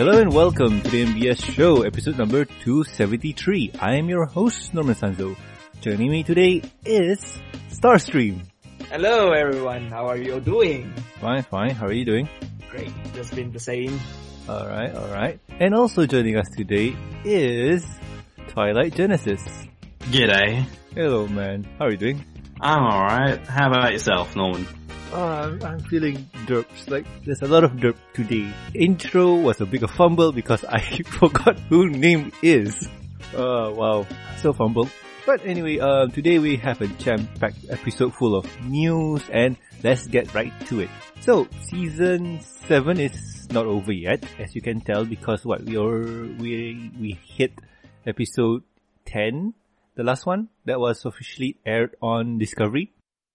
Hello and welcome to the MBS show, episode number 273. I am your host, Norman Sanzo. Joining me today is Starstream. Hello everyone, how are you doing? Fine, fine. How are you doing? Great, just been the same. Alright, alright. And also joining us today is Twilight Genesis. G'day. Hello man, how are you doing? I'm alright. How about yourself, Norman? Oh, I'm, I'm feeling derps. Like, there's a lot of derp today. Intro was a bigger fumble because I forgot who name is. Oh, wow. So fumble. But anyway, uh, today we have a jam-packed episode full of news and let's get right to it. So, season 7 is not over yet, as you can tell, because what, we are, we, we hit episode 10, the last one, that was officially aired on Discovery.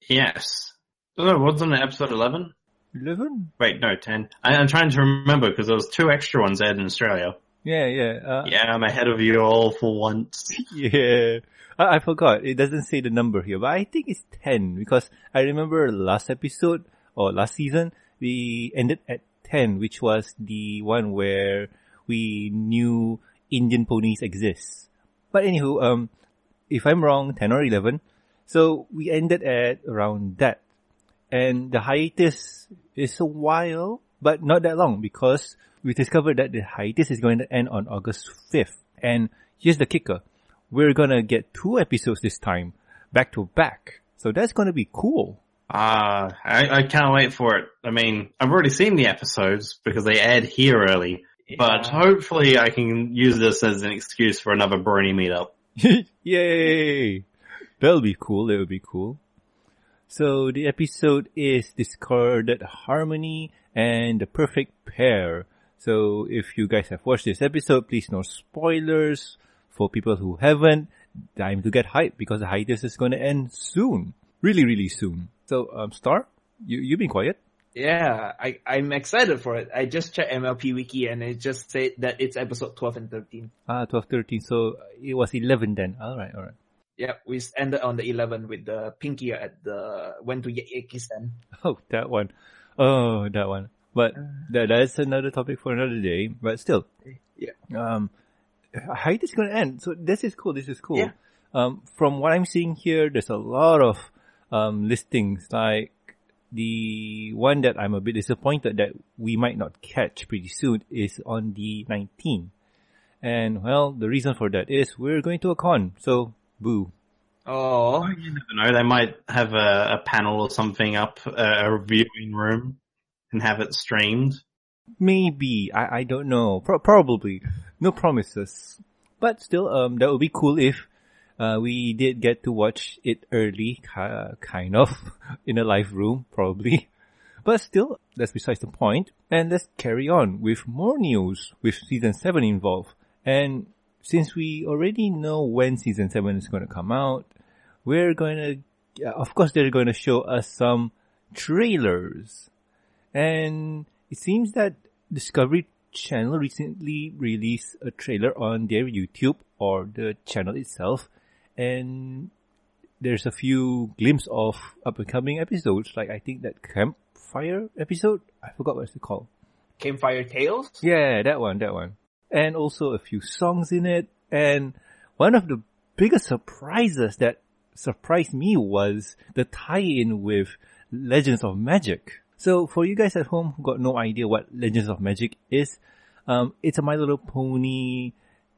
Yes. Oh, wasn't it episode 11? 11? Wait, no, 10. I, I'm trying to remember because there was two extra ones aired in Australia. Yeah, yeah. Uh, Yeah, I'm ahead of you all for once. Yeah. I, I forgot. It doesn't say the number here, but I think it's 10 because I remember last episode or last season, we ended at 10, which was the one where we knew Indian ponies exist. But anywho, um, if I'm wrong, 10 or 11. So we ended at around that. And the hiatus is a while, but not that long because we discovered that the hiatus is going to end on August 5th. And here's the kicker. We're gonna get two episodes this time, back to back. So that's gonna be cool. Ah, I, I can't wait for it. I mean, I've already seen the episodes because they aired here early, but hopefully I can use this as an excuse for another Brony meetup. Yay! That'll be cool, that'll be cool. So the episode is Discordant Harmony and the Perfect Pear. So if you guys have watched this episode, please no spoilers. For people who haven't, time to get hyped because the hiatus is gonna end soon. Really, really soon. So, um, Star, you, you've been quiet? Yeah, I, I'm excited for it. I just checked MLP Wiki and it just said that it's episode 12 and 13. Ah, 12, 13, so it was 11 then. Alright, alright. Yep, we ended on the 11 with the Pinkie at the, went to Yakistan. Oh, that one. Oh, that one. But that, that's another topic for another day. But still, Yeah. um, height is going to end. So this is cool. This is cool. Yeah. Um, from what I'm seeing here, there's a lot of um listings. Like the one that I'm a bit disappointed that we might not catch pretty soon is on the 19th. And well, the reason for that is we're going to a con. So boo. Oh, You never know, they might have a, a panel or something up, a, a viewing room, and have it streamed. Maybe I I don't know. Pro- probably no promises, but still um that would be cool if uh we did get to watch it early, ki- kind of in a live room probably. But still, that's besides the point. And let's carry on with more news with season seven involved. And since we already know when season seven is going to come out, we're going to, uh, of course, they're going to show us some trailers. And it seems that Discovery Channel recently released a trailer on their YouTube or the channel itself. And there's a few glimpses of upcoming episodes, like I think that campfire episode. I forgot what it's called. Campfire Tales? Yeah, that one, that one. And also a few songs in it. And one of the biggest surprises that surprised me was the tie-in with Legends of Magic. So for you guys at home who got no idea what Legends of Magic is, um, it's a My Little Pony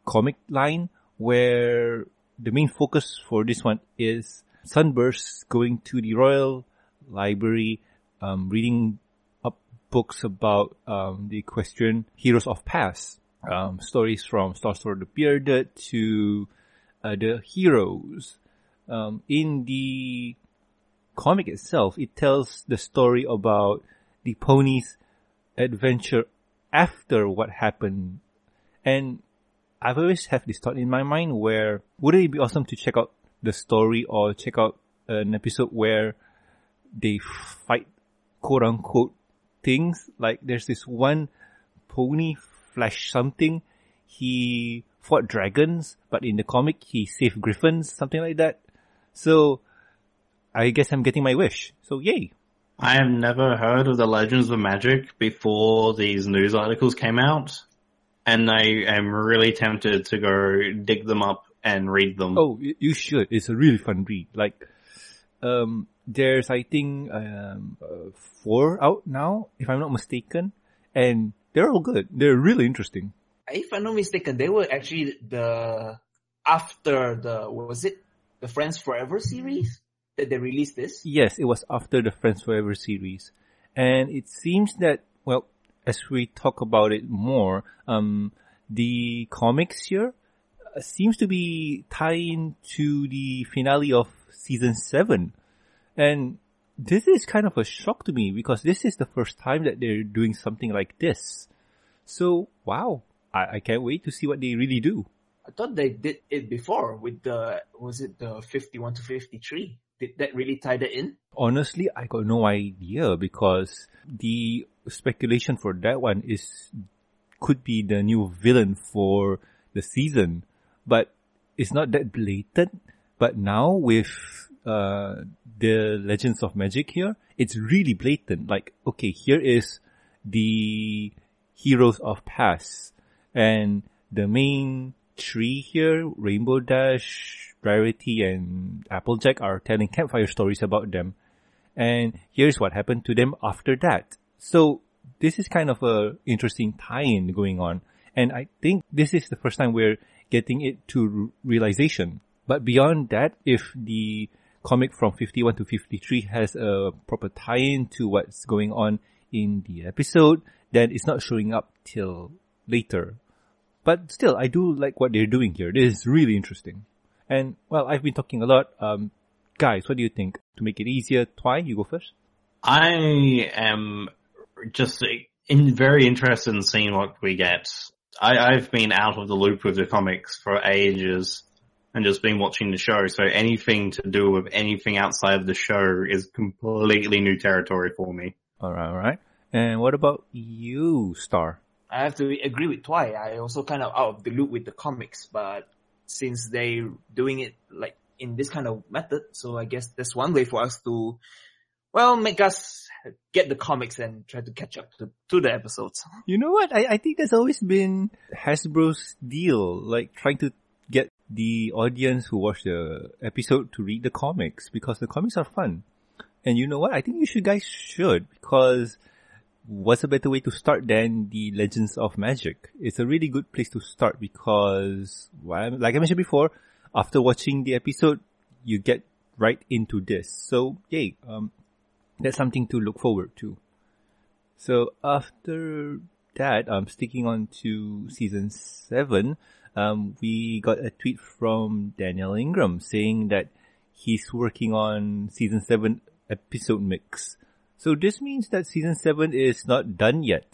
comic line where the main focus for this one is Sunburst going to the Royal Library, um, reading up books about um, the equestrian heroes of past. Um, stories from Star Swirl the Bearded to uh, the heroes. Um, in the comic itself, it tells the story about the ponies' adventure after what happened. And I've always have this thought in my mind where wouldn't it be awesome to check out the story or check out an episode where they fight quote unquote things. Like there's this one pony flash something. He fought dragons, but in the comic he saved griffins, something like that. So I guess I'm getting my wish. So yay. I have never heard of the Legends of Magic before these news articles came out. and I am really tempted to go dig them up and read them. Oh, you should. It's a really fun read. Like, um, there's I think um uh, four out now, if I'm not mistaken, and they're all good. They're really interesting. If I'm not mistaken, they were actually the after the was it the Friends Forever series that they released this. Yes, it was after the Friends Forever series, and it seems that well, as we talk about it more, um, the comics here uh, seems to be tying to the finale of season seven, and this is kind of a shock to me because this is the first time that they're doing something like this. So wow, I, I can't wait to see what they really do. I thought they did it before with the was it the 51 to 53? Did that really tie that in? Honestly, I got no idea because the speculation for that one is could be the new villain for the season, but it's not that blatant. But now with uh, the Legends of Magic here, it's really blatant. Like, okay, here is the heroes of past, and the main three here, Rainbow Dash, Rarity, and Applejack are telling campfire stories about them. And here's what happened to them after that. So this is kind of a interesting tie-in going on. And I think this is the first time we're getting it to realization. But beyond that, if the comic from 51 to 53 has a proper tie-in to what's going on in the episode, then it's not showing up till later. But still, I do like what they're doing here. This is really interesting. And, well, I've been talking a lot. Um, guys, what do you think? To make it easier, Twy, you go first. I am just in very interested in seeing what we get. I, I've been out of the loop with the comics for ages and just been watching the show. So anything to do with anything outside of the show is completely new territory for me. Alright, alright. And what about you, Star? I have to agree with Twy. I also kind of out of the loop with the comics, but since they doing it like in this kind of method, so I guess that's one way for us to, well, make us get the comics and try to catch up to, to the episodes. You know what? I, I think that's always been Hasbro's deal, like trying to get the audience who watch the episode to read the comics because the comics are fun. And you know what? I think you should guys should because what's a better way to start than the Legends of Magic? It's a really good place to start because, like I mentioned before, after watching the episode, you get right into this. So, yay, um, that's something to look forward to. So after that, um, sticking on to season seven, um, we got a tweet from Daniel Ingram saying that he's working on season seven episode mix. So this means that season seven is not done yet.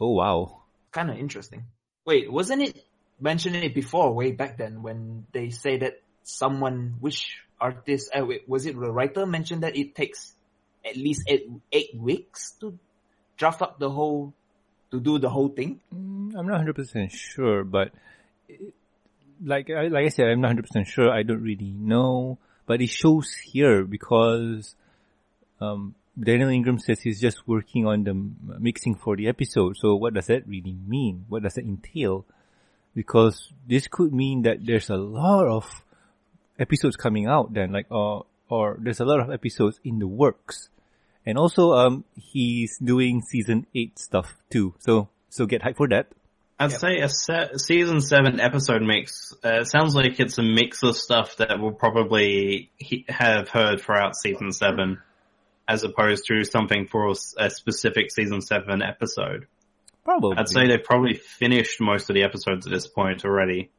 Oh wow. Kind of interesting. Wait, wasn't it mentioned it before way back then when they say that someone, which artist, uh, wait, was it the writer mentioned that it takes at least eight, eight weeks to draft up the whole, to do the whole thing? Mm, I'm not 100% sure, but it, like, I, like I said, I'm not 100% sure. I don't really know, but it shows here because, um, Daniel Ingram says he's just working on the mixing for the episode. So what does that really mean? What does that entail? Because this could mean that there's a lot of episodes coming out then, like, uh, or there's a lot of episodes in the works. And also, um, he's doing season eight stuff too. So, so get hyped for that. I'd Yep. say a se- season seven episode mix. Uh, sounds like it's a mix of stuff that we'll probably he- have heard throughout season seven, as opposed to something for a specific season seven episode. Probably. I'd say they've probably finished most of the episodes at this point already.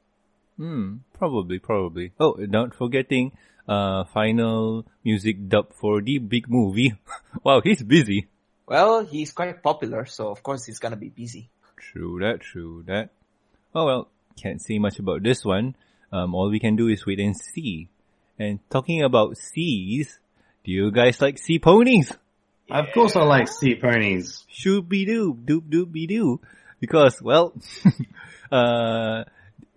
Hmm, probably, probably. Oh, not forgetting, uh, final music dub for the big movie. wow, he's busy. Well, he's quite popular, so of course he's gonna be busy. True that, true that. Oh well, can't say much about this one. Um, all we can do is wait and see. And talking about seas, do you guys like sea ponies? Of course I like sea ponies. Shooby doo, doop doopy doo. Because, well, uh,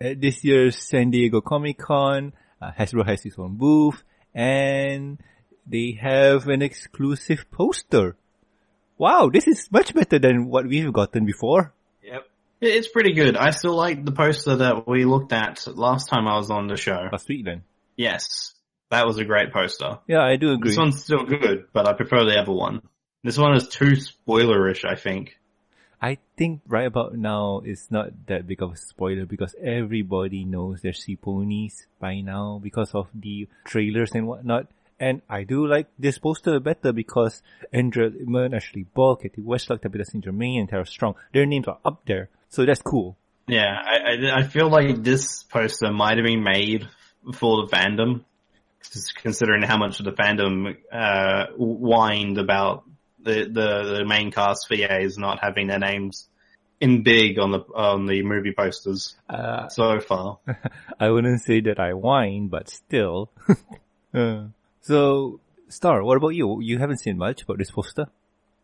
at this year's San Diego Comic Con, uh, Hasbro has its own booth, and they have an exclusive poster. Wow, this is much better than what we've gotten before. Yep. It's pretty good. I still like the poster that we looked at last time I was on the show. Last week then. Yes, that was a great poster. Yeah, I do agree. This one's still good, but I prefer the other one. This one is too spoilerish, I think. I think right about now it's not that big of a spoiler because everybody knows they're sea ponies by now because of the trailers and whatnot. And I do like this poster better because Andrea Libman, Ashley Ball, Cathy Weseluck, Tabitha St. Germain, and Tara Strong, their names are up there. So that's cool. Yeah, I, I, feel like this poster might have been made for the fandom, considering how much of the fandom uh, whined about the, the, the main cast is not having their names in big on the on the movie posters Uh, so far. I wouldn't say that I whine, but still. Uh, so, Star, what about you? You haven't seen much about this poster?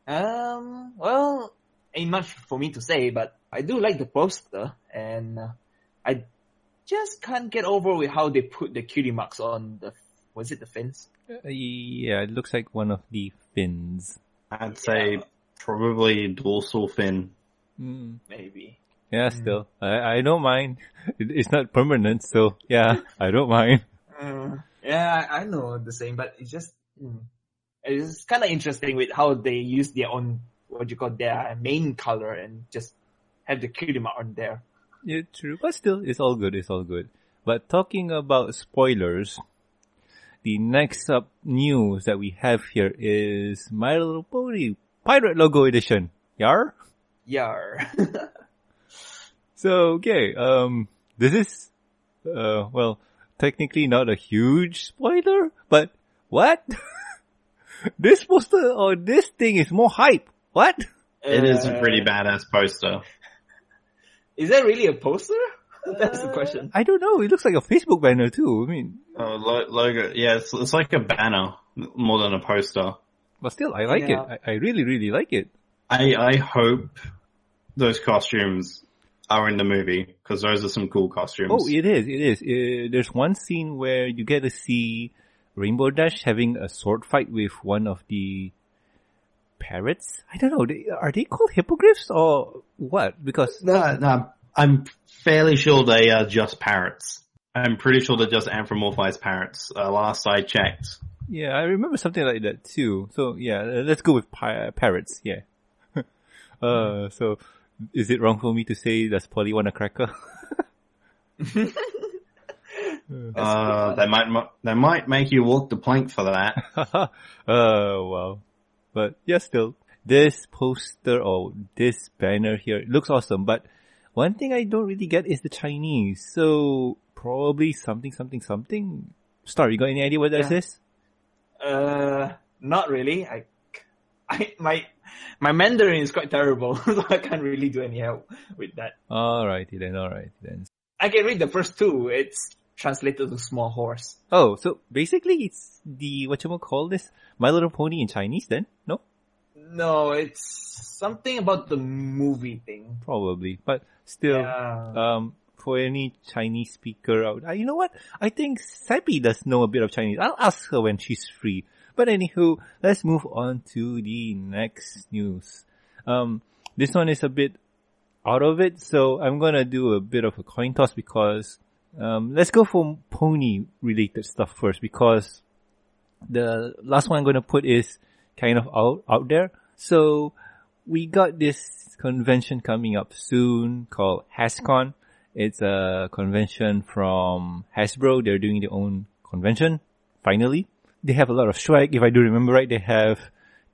Um, well, ain't much for me to say, but I do like the poster, and uh, I just can't get over with how they put the cutie marks on the, was it the fins? Uh, yeah, it looks like one of the fins. I'd say Yeah. probably dorsal fin. Mm. Maybe. Yeah, still. I, I don't mind. It, it's not permanent, so yeah, I don't mind. Uh, yeah, I I know the same, but it's just, mm, it's kind of interesting with how they use their own, what you call their main color and just have the cutie mark on there. Yeah, true. But still, it's all good, it's all good. But talking about spoilers, the next up news that we have here is My Little Pony Pirate Logo Edition. Yar? Yar. So, okay, um, this is, uh, well, technically not a huge spoiler, but what? this poster or this thing is more hype. What? It is a Uh, pretty badass poster. Is that really a poster? That's the question. I don't know. It looks like a Facebook banner too. I mean, Oh, lo- logo. Yeah, it's, it's like a banner more than a poster. but still, I like Yeah. it. I, I really, really like it. I I hope those costumes are in the movie because those are some cool costumes. Oh, it is. It is. Uh, there's one scene where you get to see Rainbow Dash having a sword fight with one of the parrots. I don't know. They, are they called hippogriffs or what? Because no, no, I'm fairly sure they are just parrots. I'm pretty sure they're just anthropomorphized parrots. Uh, last I checked. yeah, I remember something like that too. So yeah, let's go with pi- parrots. Yeah. uh, so is it wrong for me to say that's Polly want a cracker? Uh, they might they might make you walk the plank for that. uh, well, But yeah, still, this poster or this banner here it looks awesome. But one thing I don't really get is the Chinese. So probably something, something, something. Star, you got any idea what that Yeah. is? Uh, not really. I, I, my, my Mandarin is quite terrible, so I can't really do any help with that. Alrighty then, alrighty then. I can read the first two. It's translated to small horse. Oh, so basically it's the, what you call this? My Little Pony in Chinese then? No? No, it's something about the movie thing. Probably. But still, Yeah. um, for any Chinese speaker out, uh, you know what? I think Seppi does know a bit of Chinese. I'll ask her when she's free. But anywho, let's move on to the next news. Um, this one is a bit out of it, so I'm gonna do a bit of a coin toss because, um, let's go for pony related stuff first because the last one I'm gonna put is kind of out, out there. So, we got this convention coming up soon called HasCon. It's a convention from Hasbro. They're doing their own convention. Finally. They have a lot of swag. If I do remember right, they have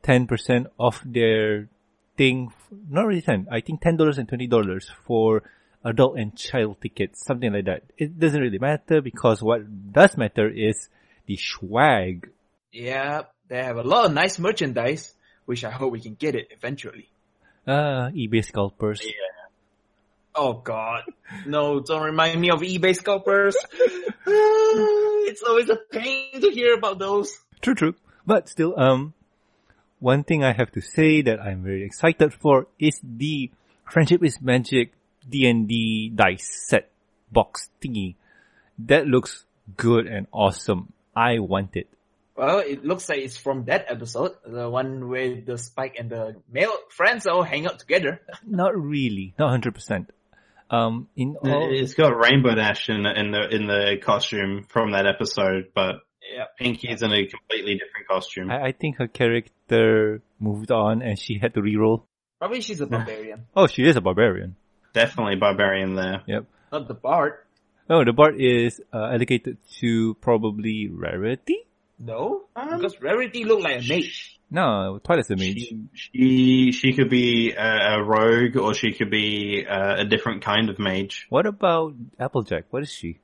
10% off their thing. Not really 10. I think $10 and $20 for adult and child tickets. Something like that. It doesn't really matter because what does matter is the swag. Yeah, they have a lot of nice merchandise, which I hope we can get it eventually. Ah, eBay scalpers. Yeah. Oh god. No, don't remind me of eBay scalpers. it's always a pain to hear about those. True, true. But still, um, one thing I have to say that I'm very excited for is the Friendship is Magic D&D dice set box thingy. That looks good and awesome. I want it. Well, it looks like it's from that episode, the one where the Spike and the male friends all hang out together. Not really, not hundred percent. Um, in all, It's got Rainbow Dash in the, in the in the costume from that episode, but Yeah. Pinkie's in a completely different costume. I, I think her character moved on and she had to reroll. Probably she's a barbarian, Oh, she is a barbarian. Definitely barbarian there. Yep. not the bard. Oh, the bard is uh, allocated to probably rarity. No, Um, because Rarity looked like a mage. No, Twilight's a mage. She, she she could be a, a rogue or she could be uh, a different kind of mage, What about Applejack? What is she?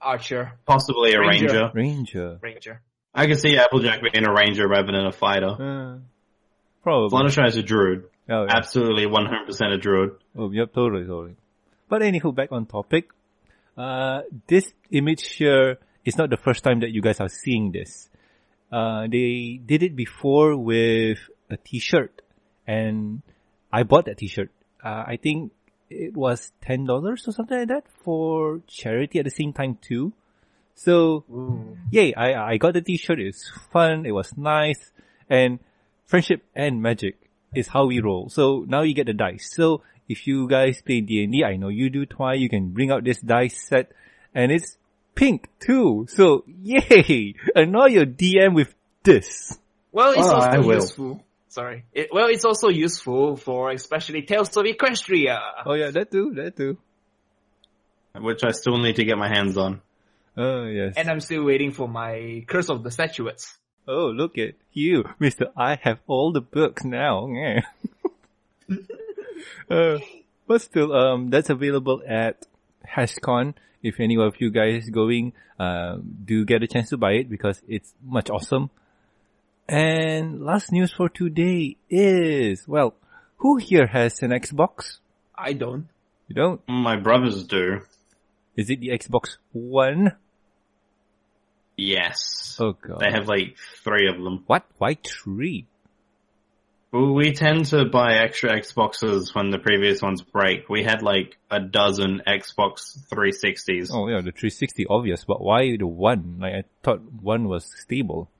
Archer, possibly a Ranger. ranger. Ranger. ranger. I can see Applejack being a ranger rather than a fighter. Uh, probably. Fluttershy is a druid, Oh, yeah. absolutely 100% a druid. Oh, yep, totally, totally. But anywho, back on topic. Uh, this image here is not the first time that you guys are seeing this. Uh, they did it before with a t-shirt and I bought that t-shirt. Uh, I think it was $10 or something like that for charity at the same time too. So, Ooh. yay, I, I got the t-shirt. It was fun. It was nice. And friendship and magic is how we roll. So now you get the dice. So if you guys play D&D, I know you do Twi, you can bring out this dice set and it's pink too. So yay! Annoy your DM with this. Well, it's Oh, I also will. useful. Sorry. It, well, it's also useful for especially Tails of Equestria. Oh yeah, that too, that too. Which I still need to get my hands on. Oh yes. And I'm still waiting for my Curse of the Statuettes. oh, look at you, Mister. I have all the books now. Yeah. uh, but still, um, that's available at HasCon. If any of you guys going, uh, do get a chance to buy it because it's much awesome. And last news for today is, well, who here has an Xbox? I don't. You don't? My brothers do. Is it the Xbox One? Yes. Oh god. They have like three of them. What? Why three? We tend to buy extra Xboxes when the previous ones break. We had like a dozen Xbox 360s. Oh yeah, the 360 obvious, but why the one? Like I thought one was stable.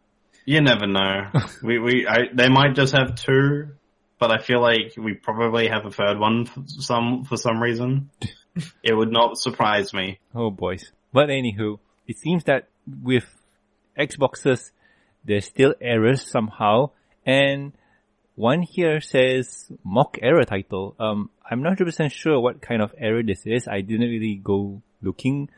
You never know. we, we, I, they might just have two, but I feel like we probably have a third one for some, for some reason. it would not surprise me. Oh boys. But anywho, it seems that with Xboxes, there's still errors somehow, and one here says mock error title. Um, I'm not 100% sure what kind of error this is. I didn't really go looking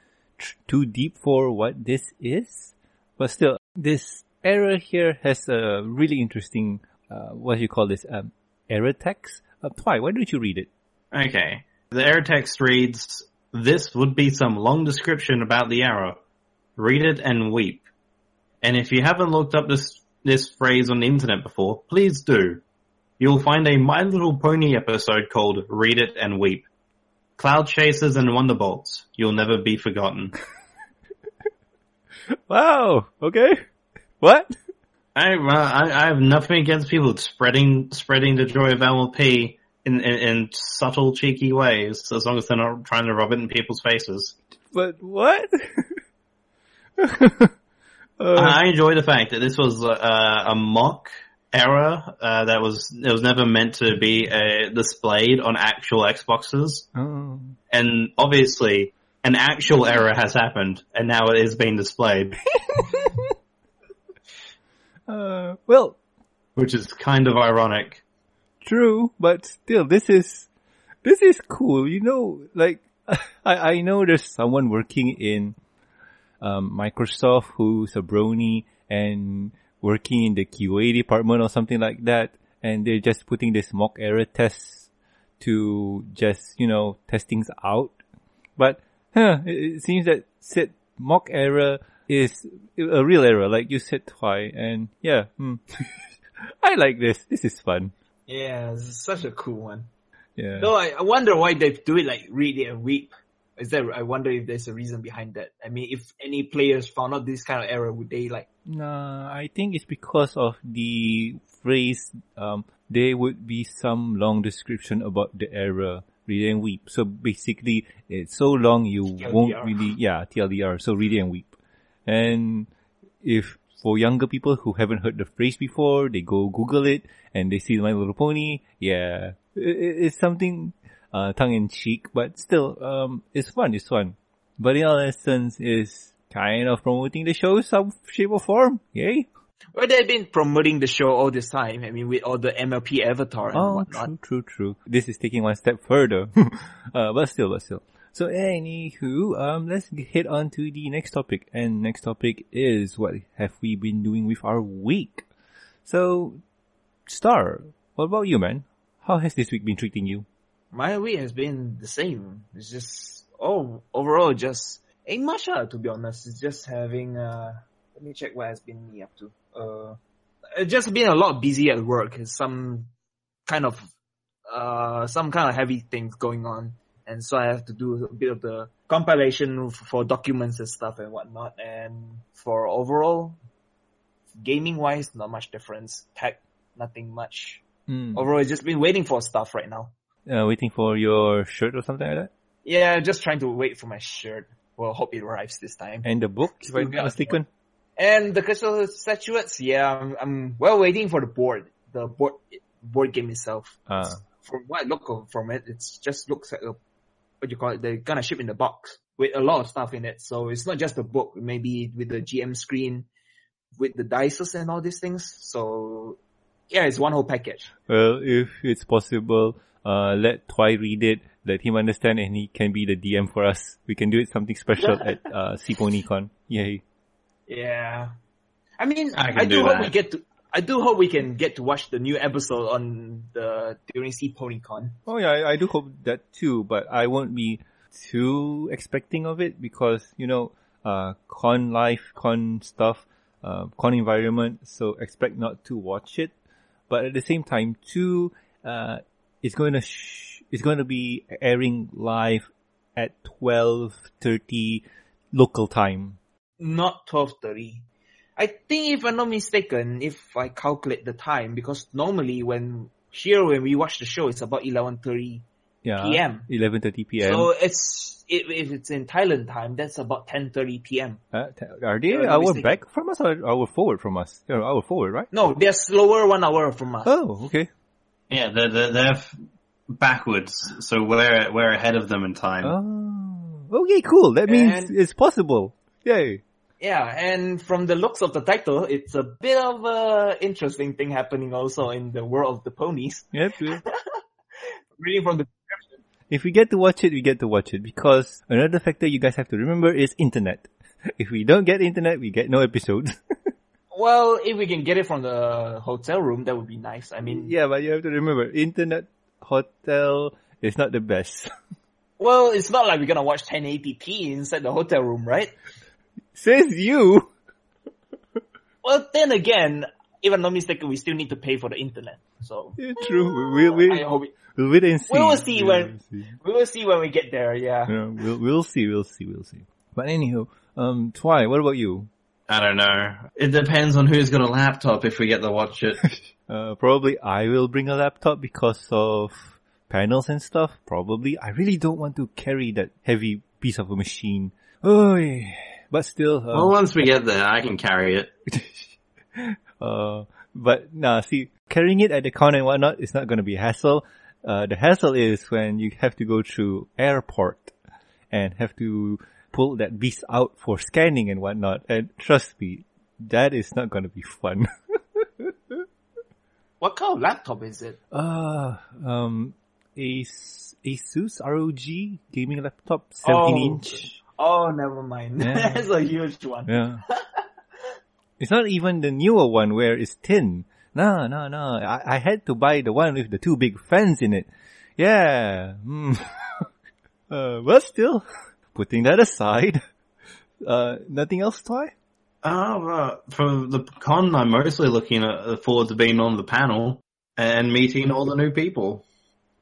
too deep for what this is, but still, this error here has a really interesting, uh, what do you call this, um, error text. Uh, Twy, why don't you read it? Okay. The error text reads, this would be some long description about the error. Read it and weep. And if you haven't looked up this, this phrase on the internet before, please do. You'll find a My Little Pony episode called Read It and Weep. Cloud Chasers and Wonderbolts. You'll never be forgotten. Wow, okay. What? I, uh, I I have nothing against people spreading spreading the joy of MLP in, in in subtle, cheeky ways, as long as they're not trying to rub it in people's faces. But what? uh, I enjoy the fact that this was uh, a mock error uh, that was it was never meant to be uh, displayed on actual Xboxes, oh. and obviously an actual error has happened, and now it is being displayed, Uh, well, which is kind of ironic. true, but still, this is this is cool. You know, like I I know there's someone working in um, Microsoft who's a brony and working in the QA department or something like that, and they're just putting this mock error tests to just you know test things out. But huh, it, seems that said mock error is a real error, like you said, Twy, and yeah, hmm. I like this. This is fun. Yeah, such a cool one. Yeah. Though I, I wonder why they do it like read it and weep. Is there? I wonder if there's a reason behind that. I mean, if any players found out this kind of error, would they like? Nah, I think it's because of the phrase, um, there would be some long description about the error, read and weep. So basically, it's so long you TLDR. won't really, yeah, TLDR, so read and weep. And if for younger people who haven't heard the phrase before, they go Google it and they see My Little Pony. Yeah, it, it's something uh, tongue in cheek, but still, um, it's fun. It's fun. But in all essence, is kind of promoting the show some shape or form. Yay! Well, they've been promoting the show all this time. I mean, with all the MLP avatar and Oh, whatnot. true, true, true. This is taking one step further. uh, but still, but still. So anywho, um, let's head on to the next topic. And next topic is what have we been doing with our week? So, Star, what about you, man? How has this week been treating you? My week has been the same. It's just, oh, overall, just ain't much, uh, to be honest. It's just having, uh, let me check what has been me up to. Uh, it's just been a lot busy at work. Some kind of, uh, some kind of heavy things going on. And so I have to do a bit of the compilation for documents and stuff and whatnot. And for overall, gaming wise, not much difference. Tech, nothing much. Hmm. Overall, it's just been waiting for stuff right now. Uh, waiting for your shirt or something like that? Yeah, just trying to wait for my shirt. Well, hope it arrives this time. And the book, if I'm not mistaken? And the crystal statuettes, yeah, I'm, I'm well waiting for the board, the board board game itself. Ah. From what I look from it, it just looks like a what you call it. They're gonna ship in the box with a lot of stuff in it. So it's not just the book, maybe with the GM screen, with the dices and all these things. So yeah, it's one whole package. Well, if it's possible, uh, let Twy read it, let him understand, and he can be the DM for us. We can do it something special at uh, CPonyCon. Yay! Yeah. I mean, I I, do, do hope that. we get to, I do hope we can get to watch the new episode on the, during Sea PonyCon. Oh yeah, I, I do hope that too, but I won't be too expecting of it because you know, uh, con life, con stuff, uh, con environment. So expect not to watch it, but at the same time too, uh, it's going to sh- it's going to be airing live at twelve thirty local time. Not 12.30. I think if I'm not mistaken, if I calculate the time, because normally when, here when we watch the show, it's about 11.30 Yeah, PM. eleven thirty p.m. So it's, if, if it's in Thailand time, that's about 10.30 PM. Uh, t- are they let me back from us or our forward from us? Yeah, our forward, right? No, they're slower one hour from us. Oh, okay. Yeah, they're, they're, they're f- backwards, so we're, we're ahead of them in time. Oh, okay, cool. That means And- it's possible. Yay. Yeah, and from the looks of the title, it's a bit of a interesting thing happening also in the world of the ponies. Yep. yep. Reading from the description. if we get to watch it, we get to watch it because another factor you guys have to remember is internet. If we don't get internet, we get no episodes. well, if we can get it from the hotel room, that would be nice. I mean, yeah, but you have to remember, internet hotel is not the best. well, it's not like we're gonna watch 1080p inside the hotel room, right? Says you. Well, then again, if I'm not mistaken, we still need to pay for the internet. So Yeah, true. We'll, we'll, I hope we, we'll wait and see. We will see We'll when- see. we will see when we get there. Yeah. Yeah, we'll, we'll see, we'll see, we'll see. But anyhow, um, Twy, what about you? I don't know. It depends on who's got a laptop if we get to watch it. Uh, probably I will bring a laptop because of panels and stuff. Probably. I really don't want to carry that heavy piece of a machine. Oh, yeah. but still, uh, well, once we get there, I can carry it. uh, but nah, see, carrying it at the con and whatnot is not gonna be a hassle. Uh, the hassle is when you have to go through airport and have to pull that beast out for scanning and whatnot. And trust me, that is not gonna be fun. What kind of laptop is it? Uh, um, Asus ROG gaming laptop, 17 Oh. inch. Oh, never mind. Yeah. That's a huge one. Yeah. it's not even the newer one where it's thin. No, no, no. I, I had to buy the one with the two big fans in it. Yeah. Mm. uh, but still, putting that aside, uh, nothing else, Twy? Oh, well, for the con, I'm mostly looking forward to being on the panel and meeting all the new people.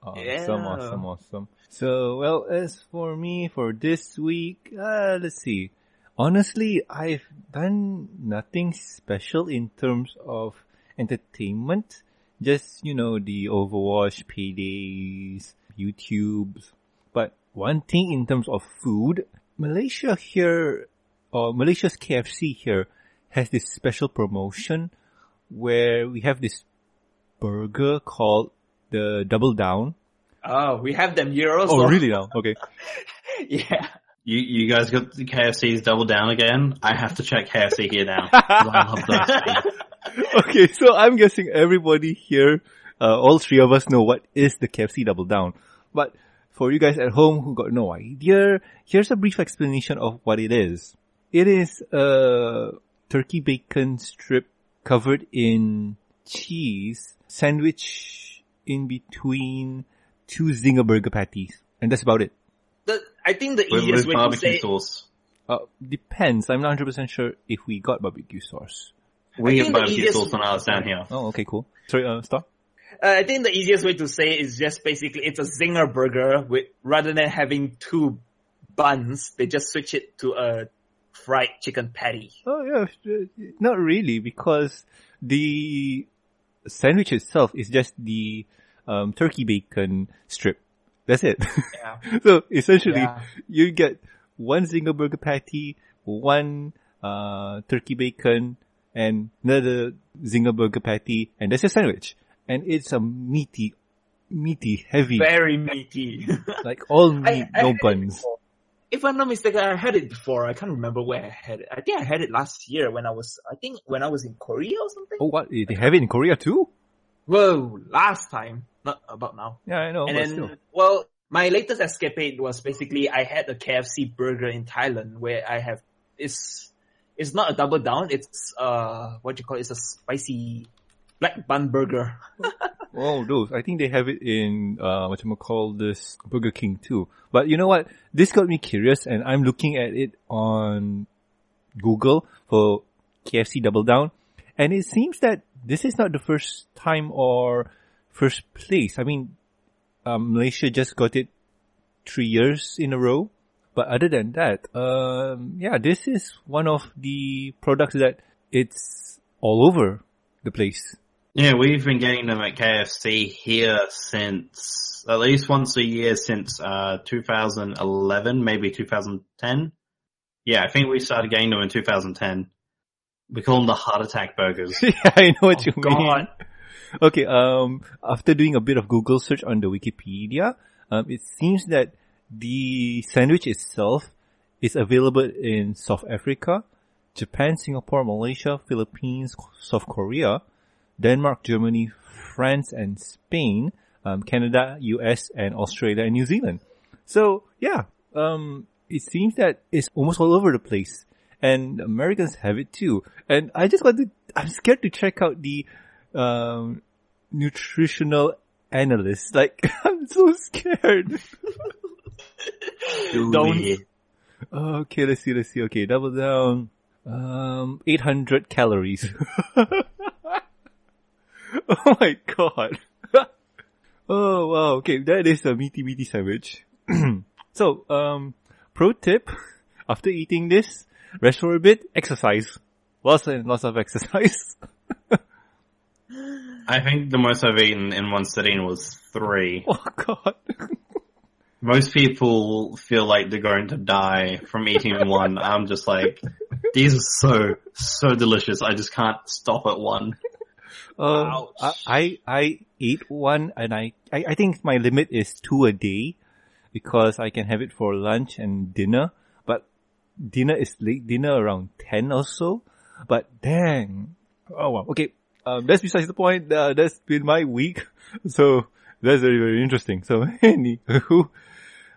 Awesome, Yeah. awesome, awesome. So, well, as for me, for this week, uh, let's see. Honestly, I've done nothing special in terms of entertainment. Just, you know, the Overwatch paydays, YouTubes. But one thing in terms of food, Malaysia here, or Malaysia's KFC here, has this special promotion where we have this burger called the Double Down. Oh, we have them here also. Oh, really now? Okay. yeah. You you guys got the KFC's double down again? I have to check KFC here now. 'cause I love those okay, so I'm guessing everybody here, uh, all three of us know what is the KFC Double Down. But for you guys at home who got no idea, here's a brief explanation of what it is. It is a turkey bacon strip covered in cheese, sandwich in between two Zinger burger patties. And that's about it. The, I think the With, easiest with way to barbecue say sauce. Uh, depends. I'm not 100% sure if we got barbecue sauce. We think get barbecue sauce on ours down here. Oh, okay, cool. Sorry, uh, stop. Uh, I think the easiest way to say is just basically it's a zinger burger with rather than having two buns, they just switch it to a fried chicken patty. Oh yeah, not really because the sandwich itself is just the um, turkey bacon strip. That's it. Yeah. so essentially, Yeah. you get one zinger burger patty, one uh, turkey bacon, and another zinger burger patty, and that's your sandwich. And it's a meaty, meaty, heavy, Very meaty. like all meat, I no had buns. If I'm not mistaken, I had it before. I can't remember where I had it. I think I had it last year when I was, I think when I was in Korea or something. Oh, what? They have it in Korea too? Whoa, last time, not about now. Yeah, I know. and but then, still. well, my latest escapade was basically I had a KFC burger in Thailand where I have it's it's not a double down. It's uh what you call it? It's a spicy black bun burger. Oh, those. I think they have it in, uh, what you call this, Burger King too. But you know what? This got me curious and I'm looking at it on Google for KFC Double Down. And it seems that this is not the first time or first place. I mean, um, Malaysia just got it three years in a row. But other than that, um, yeah, this is one of the products that it's all over the place. Yeah, we've been getting them at KFC here since at least once a year since uh 2011, maybe 2010. Yeah, I think we started getting them in 2010. We call them the heart attack burgers. yeah, I know what Oh, you mean. God. Okay, um, after doing a bit of Google search on the Wikipedia, um, it seems that the sandwich itself is available in South Africa, Japan, Singapore, Malaysia, Philippines, South Korea, Denmark, Germany, France, and Spain, um, Canada, US, and Australia and New Zealand. So yeah, um, it seems that it's almost all over the place, and Americans have it too. And I just want to, I'm scared to check out the um, nutritional analyst. Like I'm so scared. Don't. Okay, let's see, let's see. Okay, double down. Um, 800 calories. oh my god. oh wow. Okay, that is a meaty meaty sandwich. so, um, pro tip: after eating this, rest for a bit, exercise. Lots and lots of exercise. I think the most I've eaten in one sitting was three. oh god. Most people feel like they're going to die from eating one. I'm just like, these are so, so delicious. I just can't stop at one. Uh, I, I ate one and I, I I think my limit is two a day because I can have it for lunch and dinner. But dinner is late dinner around ten or so. But dang, oh wow. Okay, um, that's besides the point. Uh, that's been my week, so that's very very interesting. So anywho.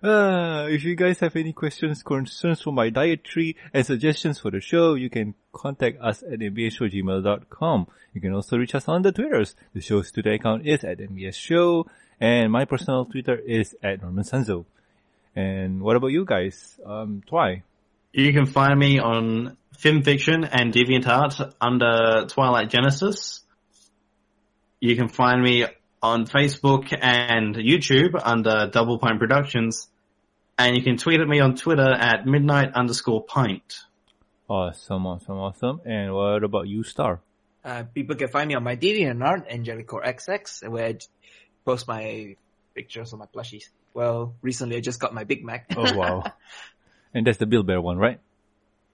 Uh, if you guys have any questions, concerns for my dietary and suggestions for the show, you can contact us at mbsshowgmail.com. You can also reach us on the Twitters. The show's Twitter account is at MBS Show, and my personal Twitter is at Norman Sanzo. And what about you guys? Um, Twy? You can find me on FimFiction and DeviantArt under Twilight Genesis. You can find me on Facebook and YouTube under Double Pint Productions. And you can tweet at me on Twitter at midnight underscore pint. Awesome, awesome, awesome. And what about you, Star? Uh, people can find me on my DeviantArt, AngelicoXX, where I post my pictures of my plushies. Well, recently I just got my Big Mac. Oh wow. and that's the Bill Bear one, right?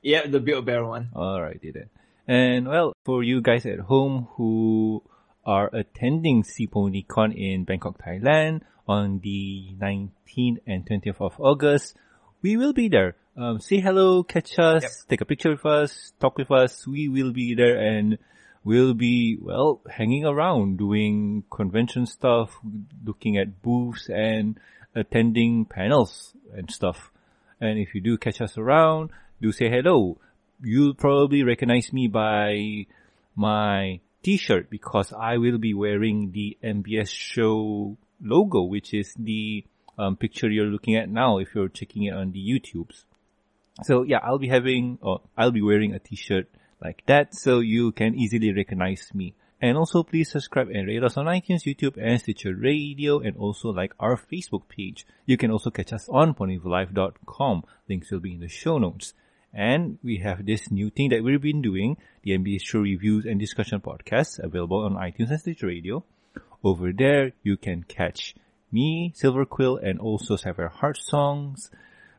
yeah, the Build Bear one. Alright, did it. And well, for you guys at home who are attending CPonyCon in Bangkok, Thailand on the 19th and 20th of August, we will be there. Um, say hello, catch us, Yep. take a picture with us, talk with us. We will be there and we'll be, well, hanging around doing convention stuff, looking at booths and attending panels and stuff. And if you do catch us around, do say hello. You'll probably recognize me by my t-shirt because I will be wearing the MBS show logo, which is the um, picture you're looking at now if you're checking it on the YouTubes. So yeah, I'll be having, or I'll be wearing a t-shirt like that so you can easily recognize me. And also please subscribe and rate us on iTunes, YouTube, and Stitcher Radio, and also like our Facebook page. You can also catch us on ponyvillelive.com. Links will be in the show notes. And we have this new thing that we've been doing, the MBS show reviews and discussion podcast, available on iTunes and Stitcher Radio. Over there, you can catch me, Silver Quill, and also Sapphire Heart songs,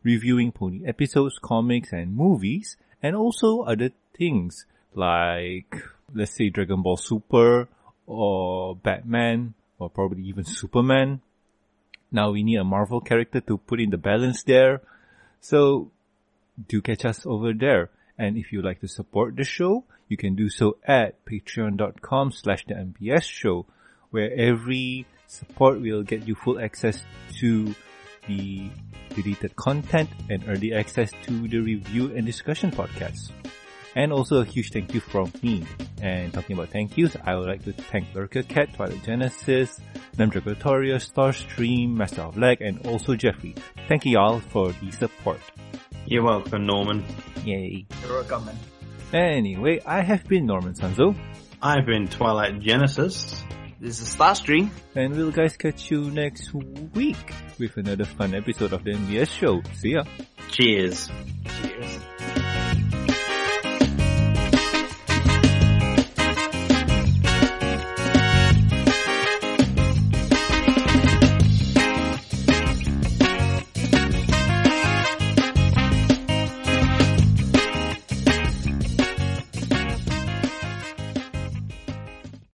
reviewing pony episodes, comics, and movies, and also other things like, let's say Dragon Ball Super, or Batman, or probably even Superman. Now we need a Marvel character to put in the balance there. So do catch us over there. And if you'd like to support the show, you can do so at patreon.com slash the MBS show, where every support will get you full access to the deleted content and early access to the review and discussion podcasts. And also a huge thank you from me. And talking about thank yous, I would like to thank Lurker Cat, Twilight Genesis, Namdragotoria, Starstream, Master of Leg, and also Jeffrey. Thank you all for the support. You're welcome, Norman. Yay. You're welcome, man. Anyway, I have been Norman Sanzo, I've been Twilight Genesis. This is Starstream. and we'll guys catch you next week with another fun episode of the MBS show. See ya. Cheers.